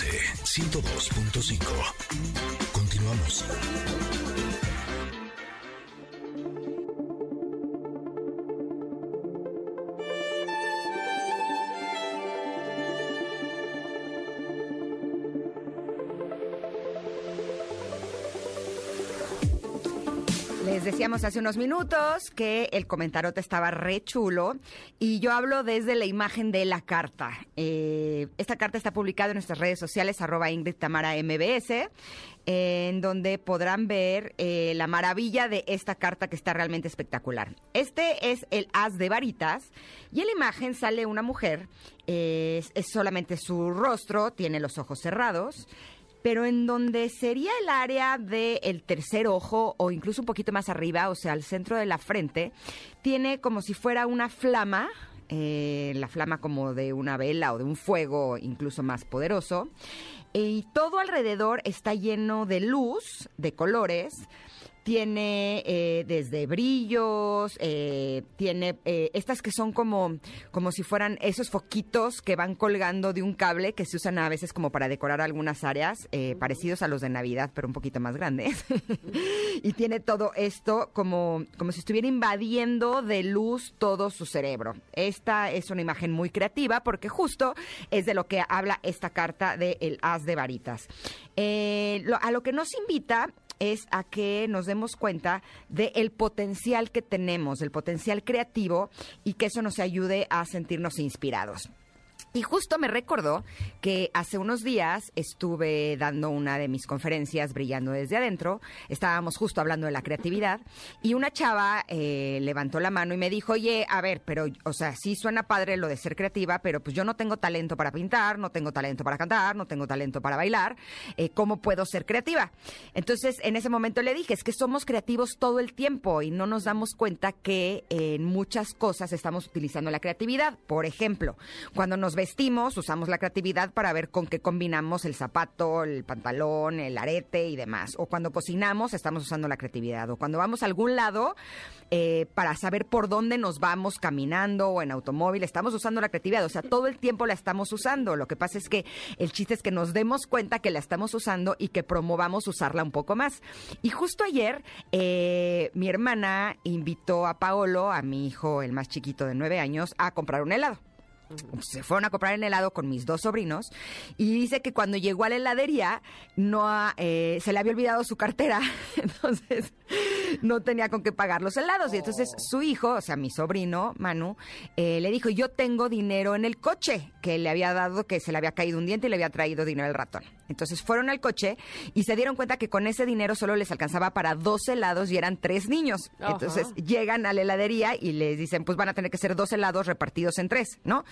MBS 102.5. Continuamos. Les decíamos hace unos minutos que el comentarote estaba re chulo y yo hablo desde la imagen de la carta. Eh, esta carta está publicada en nuestras redes sociales, arroba Ingrid Tamara MBS, en donde podrán ver eh, la maravilla de esta carta que está realmente espectacular. Este es el as de varitas y en la imagen sale una mujer, eh, es, es solamente su rostro, tiene los ojos cerrados pero en donde sería el área del tercer ojo o incluso un poquito más arriba, o sea, al centro de la frente, tiene como si fuera una flama, eh, la flama como de una vela o de un fuego incluso más poderoso, y todo alrededor está lleno de luz, de colores, tiene eh, desde brillos, eh, tiene eh, estas que son como, como si fueran esos foquitos que van colgando de un cable que se usan a veces como para decorar algunas áreas, eh, parecidos a los de Navidad, pero un poquito más grandes. y tiene todo esto como, como si estuviera invadiendo de luz todo su cerebro. Esta es una imagen muy creativa porque justo es de lo que habla esta carta de El As de Varitas. Lo- a lo que nos invita es a que nos demos cuenta del potencial que tenemos, del potencial creativo y que eso nos ayude a sentirnos inspirados. Y justo me recordó que hace unos días estuve dando una de mis conferencias brillando desde adentro. Estábamos justo hablando de la creatividad y una chava eh, levantó la mano y me dijo, oye, a ver, pero, o sea, sí suena padre lo de ser creativa, pero pues yo no tengo talento para pintar, no tengo talento para cantar, no tengo talento para bailar. eh, ¿Cómo puedo ser creativa? Entonces, en ese momento le dije, es que somos creativos todo el tiempo y no nos damos cuenta que en muchas cosas estamos utilizando la creatividad. Por ejemplo, cuando nos vestimos, usamos la creatividad para ver con qué combinamos el zapato, el pantalón, el arete y demás. O cuando cocinamos, estamos usando la creatividad. O cuando vamos a algún lado, eh, para saber por dónde nos vamos caminando o en automóvil, estamos usando la creatividad. O sea, todo el tiempo la estamos usando. Lo que pasa es que el chiste es que nos demos cuenta que la estamos usando y que promovamos usarla un poco más. Y justo ayer, eh, mi hermana invitó a Paolo, a mi hijo, el más chiquito de nueve años, a comprar un helado. Se fueron a comprar el helado con mis dos sobrinos y dice que cuando llegó a la heladería no eh, se le había olvidado su cartera, entonces no tenía con qué pagar los helados. Y entonces su hijo, o sea, mi sobrino, Manu, eh, le dijo, yo tengo dinero en el coche, que le había dado, que se le había caído un diente y le había traído dinero el ratón. Entonces fueron al coche y se dieron cuenta que con ese dinero solo les alcanzaba para dos helados y eran tres niños. Ajá. Entonces llegan a la heladería y les dicen, pues van a tener que ser dos helados repartidos en tres, ¿no?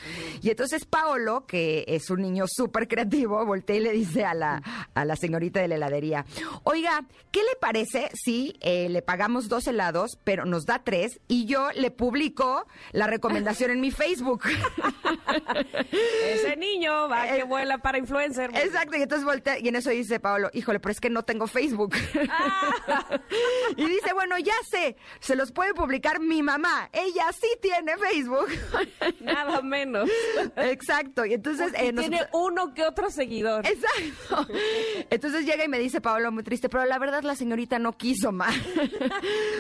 Y entonces Paolo, que es un niño súper creativo, voltea y le dice a la, a la señorita de la heladería, oiga, ¿qué le parece si eh, le pagamos dos helados, pero nos da tres y yo le publico la recomendación en mi Facebook? Ese niño va que vuela para influencer. Exacto, y entonces voltea, y en eso dice Paolo, híjole, pero es que no tengo Facebook. y dice, bueno, ya sé, se los puede publicar mi mamá, ella sí tiene Facebook. Nada menos. Exacto, y entonces... eh, Tiene uno que otro seguidor. Exacto. Entonces llega y me dice Paolo muy triste, pero la verdad la señorita no quiso más.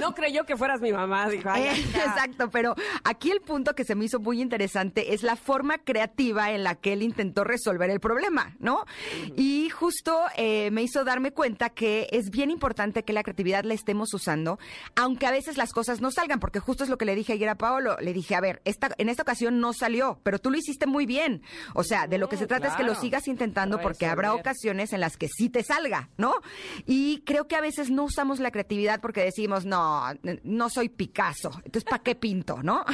No creyó que fueras mi mamá, dijo. "Ay, Eh, ya". Exacto, pero aquí el punto que se me hizo muy interesante es la forma creativa en la que él intentó resolver el problema, ¿no? Y justo eh, me hizo darme cuenta que es bien importante que la creatividad la estemos usando, aunque a veces las cosas no salgan, porque justo es lo que le dije ayer a Paolo. Le dije, a ver, esta, en esta ocasión no salió, pero tú lo hiciste muy bien. O sea, de lo que se trata es que lo sigas intentando porque habrá ocasiones en las que sí te salga, ¿no? Y creo que a veces no usamos la creatividad porque decimos, no, no soy Picasso, entonces ¿para qué pinto, no?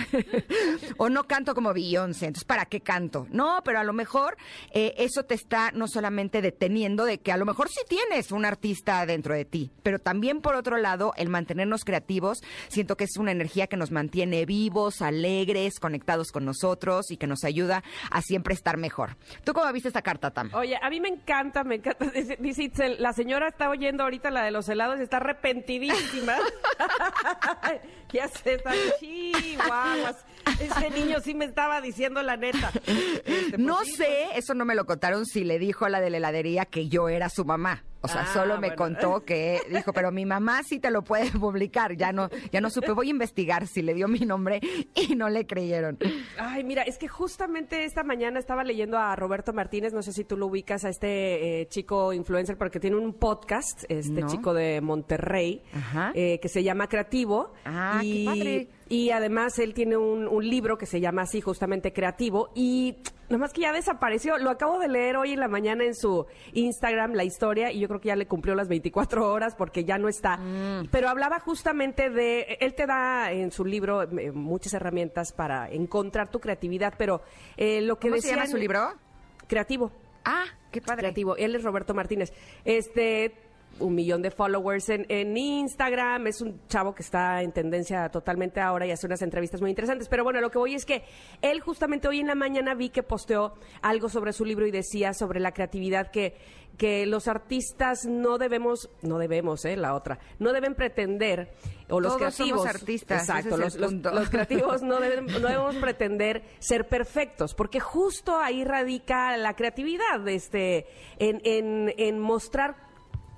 o no canto como Beyoncé, entonces ¿para qué canto? No, pero a lo mejor eh, eso te está no solamente deteniendo de que a lo mejor sí tienes un artista dentro de ti, pero también por otro lado, el mantenernos creativos, siento que es una energía que nos mantiene vivos, alegres, conectados con nosotros y que nos ayuda a siempre estar mejor. ¿Tú cómo viste esta carta, Tam? Oye, a mí me encanta, me encanta. Dice, Itzel, la señora está oyendo ahorita la de los helados y está arrepentidísima. ya se está Ese niño sí me estaba diciendo la neta. Este, pues No sé, eso no me lo contaron si le dijo a la de la heladería que yo era su mamá. O sea, Ah, solo me bueno. contó que dijo, pero mi mamá sí te lo puede publicar. Ya no, ya no supe. Voy a investigar si le dio mi nombre y no le creyeron. Ay, mira, es que justamente esta mañana estaba leyendo a Roberto Martínez, no sé si tú lo ubicas, a este eh, chico influencer, porque tiene un podcast, este No. chico de Monterrey, Ajá. eh, que se llama Creativo. Ah, qué padre. Y además él tiene un, un libro que se llama así, justamente Creativo, y nomás que ya desapareció. Lo acabo de leer hoy en la mañana en su Instagram, la historia, y yo creo que ya le cumplió las 24 horas porque ya no está. Mm. Pero hablaba justamente de, él te da en su libro eh, muchas herramientas para encontrar tu creatividad, pero eh, lo que ¿Cómo se llama su libro? Creativo. Ah, qué padre. Creativo. Él es Roberto Martínez. Este, un millón de followers en, en Instagram. Es un chavo que está en tendencia totalmente ahora y hace unas entrevistas muy interesantes. Pero bueno, lo que voy es que él justamente hoy en la mañana vi que posteó algo sobre su libro y decía sobre la creatividad que, que los artistas no debemos, no debemos, eh, la otra, no deben pretender, o los Todos somos creativos. artistas, Exacto, los, los- los creativos no, deben- no debemos pretender ser perfectos, porque justo ahí radica la creatividad, este, en, en, en mostrar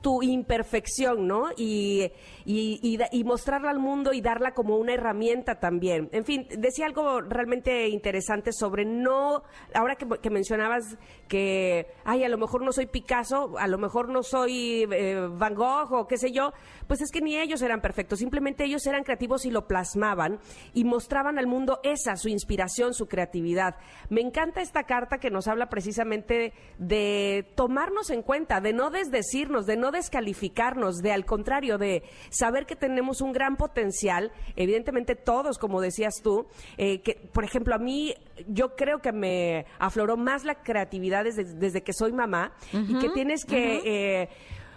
tu imperfección, ¿no? Y, y, y mostrarla al mundo y darla como una herramienta también. En fin, decía algo realmente interesante sobre no, ahora que, que mencionabas que, ay, a lo mejor no soy Picasso, a lo mejor no soy eh, Van Gogh o qué sé yo, pues es que ni ellos eran perfectos, simplemente ellos eran creativos y lo plasmaban y mostraban al mundo esa, su inspiración, su creatividad. Me encanta esta carta que nos habla precisamente de tomarnos en cuenta, de no desdecirnos, de no descalificarnos, de al contrario, de saber que tenemos un gran potencial, evidentemente todos, como decías tú, eh, que por ejemplo a mí yo creo que me afloró más la creatividad desde, desde que soy mamá y que tienes que... eh,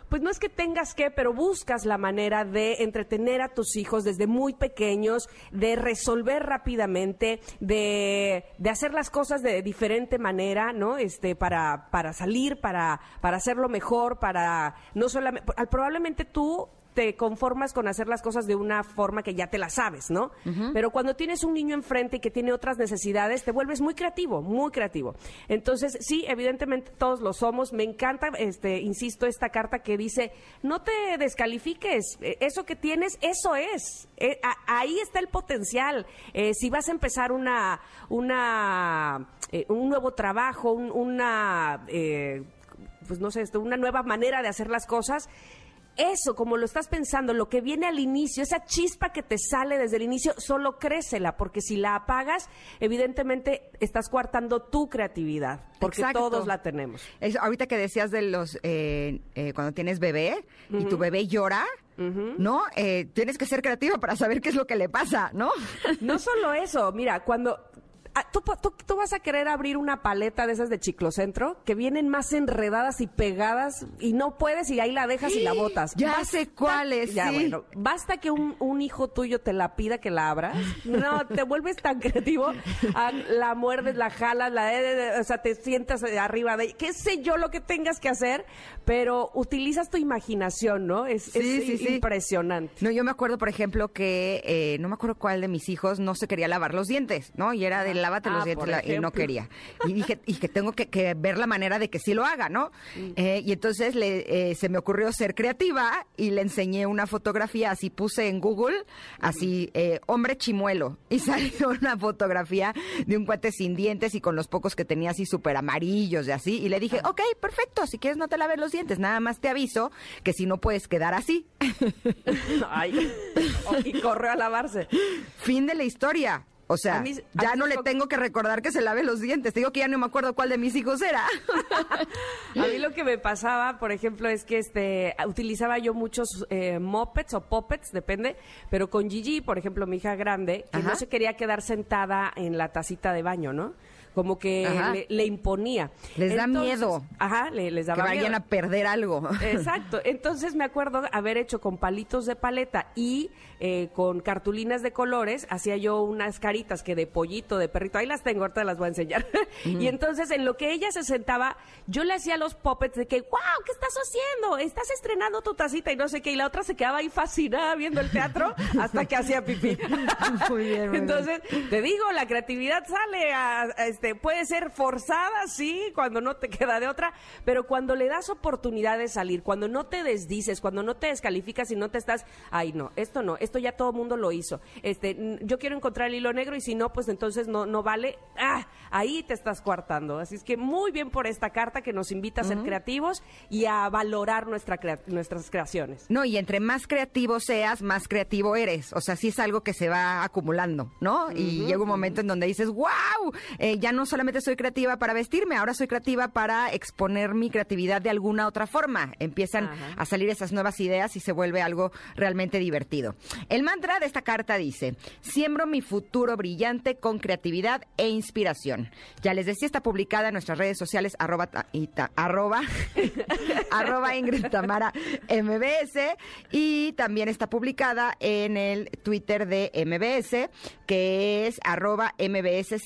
pues no es que tengas que, pero buscas la manera de entretener a tus hijos desde muy pequeños, de resolver rápidamente, de, de hacer las cosas de diferente manera, ¿no? Este, para, para salir, para, para hacerlo mejor, para no solamente, probablemente tú te conformas con hacer las cosas de una forma que ya te la sabes, ¿no? Pero cuando tienes un niño enfrente y que tiene otras necesidades, te vuelves muy creativo, muy creativo. Entonces, sí, evidentemente todos lo somos. Me encanta, este, insisto, esta carta que dice, no te descalifiques, eh, eso que tienes, eso es. Eh, a- ahí está el potencial. Eh, si vas a empezar una, una, eh, un nuevo trabajo, un- una, pues no sé, esto, una nueva manera de hacer las cosas, eso, como lo estás pensando, lo que viene al inicio, esa chispa que te sale desde el inicio, solo crécela, porque si la apagas, evidentemente estás coartando tu creatividad, porque Exacto. todos la tenemos. Es- ahorita que decías de los, eh, eh, cuando tienes bebé y tu bebé llora, ¿no? Eh, tienes que ser creativa para saber qué es lo que le pasa, ¿no? No solo eso, mira, cuando... ah, ¿Tú, tú, tú vas a querer abrir una paleta de esas de Chiclocentro que vienen más enredadas y pegadas y no puedes y ahí la dejas y la botas. Ya sé cuáles, Ya, sí. bueno, basta que un, un hijo tuyo te la pida que la abras. No, te vuelves tan creativo. ah, la muerdes, la jalas, la, eh, o sea, te sientas eh, arriba de qué sé yo lo que tengas que hacer, pero utilizas tu imaginación, ¿no? Es, Sí, es sí, sí. impresionante. No, yo me acuerdo, por ejemplo, que eh, no me acuerdo cuál de mis hijos no se quería lavar los dientes, ¿no? Y era de lávate los Ah, dientes la- y no quería. Y dije, y que tengo que, que ver la manera de que sí lo haga, ¿no? Eh, y entonces le, eh, se me ocurrió ser creativa y le enseñé una fotografía, así puse en Google, así, eh, hombre chimuelo. Y salió una fotografía de un cuate sin dientes y con los pocos que tenía así súper amarillos y así. Y le dije, ok, perfecto, si quieres no te laves los dientes, nada más te aviso que si no puedes quedar así. Ay, y corrió a lavarse. Fin de la historia. O sea, ya no le tengo que recordar que se lave los dientes. Te digo que ya no me acuerdo cuál de mis hijos era. A mí lo que me pasaba, por ejemplo, es que este utilizaba yo muchos eh, mopeds o puppets, depende, pero con Gigi, por ejemplo, mi hija grande, que Ajá. no se quería quedar sentada en la tacita de baño, ¿no? Como que le, le imponía. Les da miedo. Ajá, le- les Que daba vayan miedo. a perder algo. Exacto. Entonces me acuerdo haber hecho con palitos de paleta y eh, con cartulinas de colores, hacía yo unas caritas que de pollito, de perrito, ahí las tengo, ahorita las voy a enseñar. y entonces en lo que ella se sentaba, yo le hacía los puppets de que, wow, ¿qué estás haciendo? Estás estrenando tu tacita y no sé qué. Y la otra se quedaba ahí fascinada viendo el teatro hasta que hacía pipí. Muy bien, muy bien. Entonces, te digo, la creatividad sale a, a, este, puede ser forzada, sí, cuando no te queda de otra, pero cuando le das oportunidad de salir, cuando no te desdices, cuando no te descalificas y no te estás, ay no, esto no, esto ya todo el mundo lo hizo. Este, yo quiero encontrar el hilo negro y si no, pues entonces no, no vale. Ah, ahí te estás coartando. Así es que muy bien por esta carta que nos invita a ser creativos y a valorar nuestra crea- nuestras creaciones. No, y entre más creativo seas, más creativo eres. O sea, sí es algo que se va acumulando, ¿no? Y llega un momento en donde dices, wow, eh, ya no solamente soy creativa para vestirme, ahora soy creativa para exponer mi creatividad de alguna otra forma. Empiezan Ajá. a salir esas nuevas ideas y se vuelve algo realmente divertido. El mantra de esta carta dice, siembro mi futuro brillante con creatividad e inspiración. Ya les decía, está publicada en nuestras redes sociales, arroba, ta- arroba, arroba Ingrid Tamara MBS y también está publicada en el Twitter de MBS, que es arroba MBS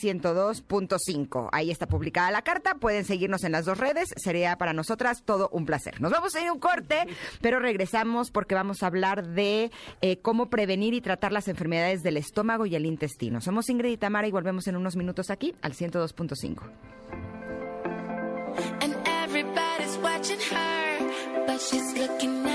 102.5. Ahí está publicada la carta, pueden seguirnos en las dos redes, sería para nosotras todo un placer. Nos vamos a ir a un corte, pero regresamos porque vamos a hablar de eh, cómo prevenir y tratar las enfermedades del estómago y el intestino. Somos Ingrid y Tamara y volvemos en unos minutos aquí al 102.5. And everybody's watching her, but she's looking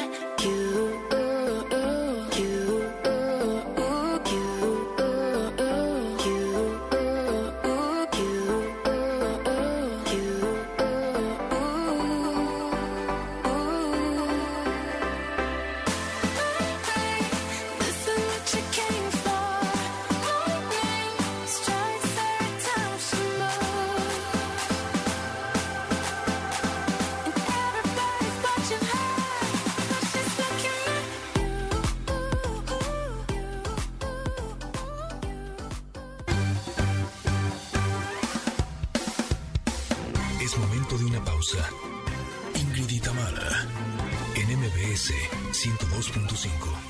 pausa. Ingrid y Tamara, en MBS 102.5.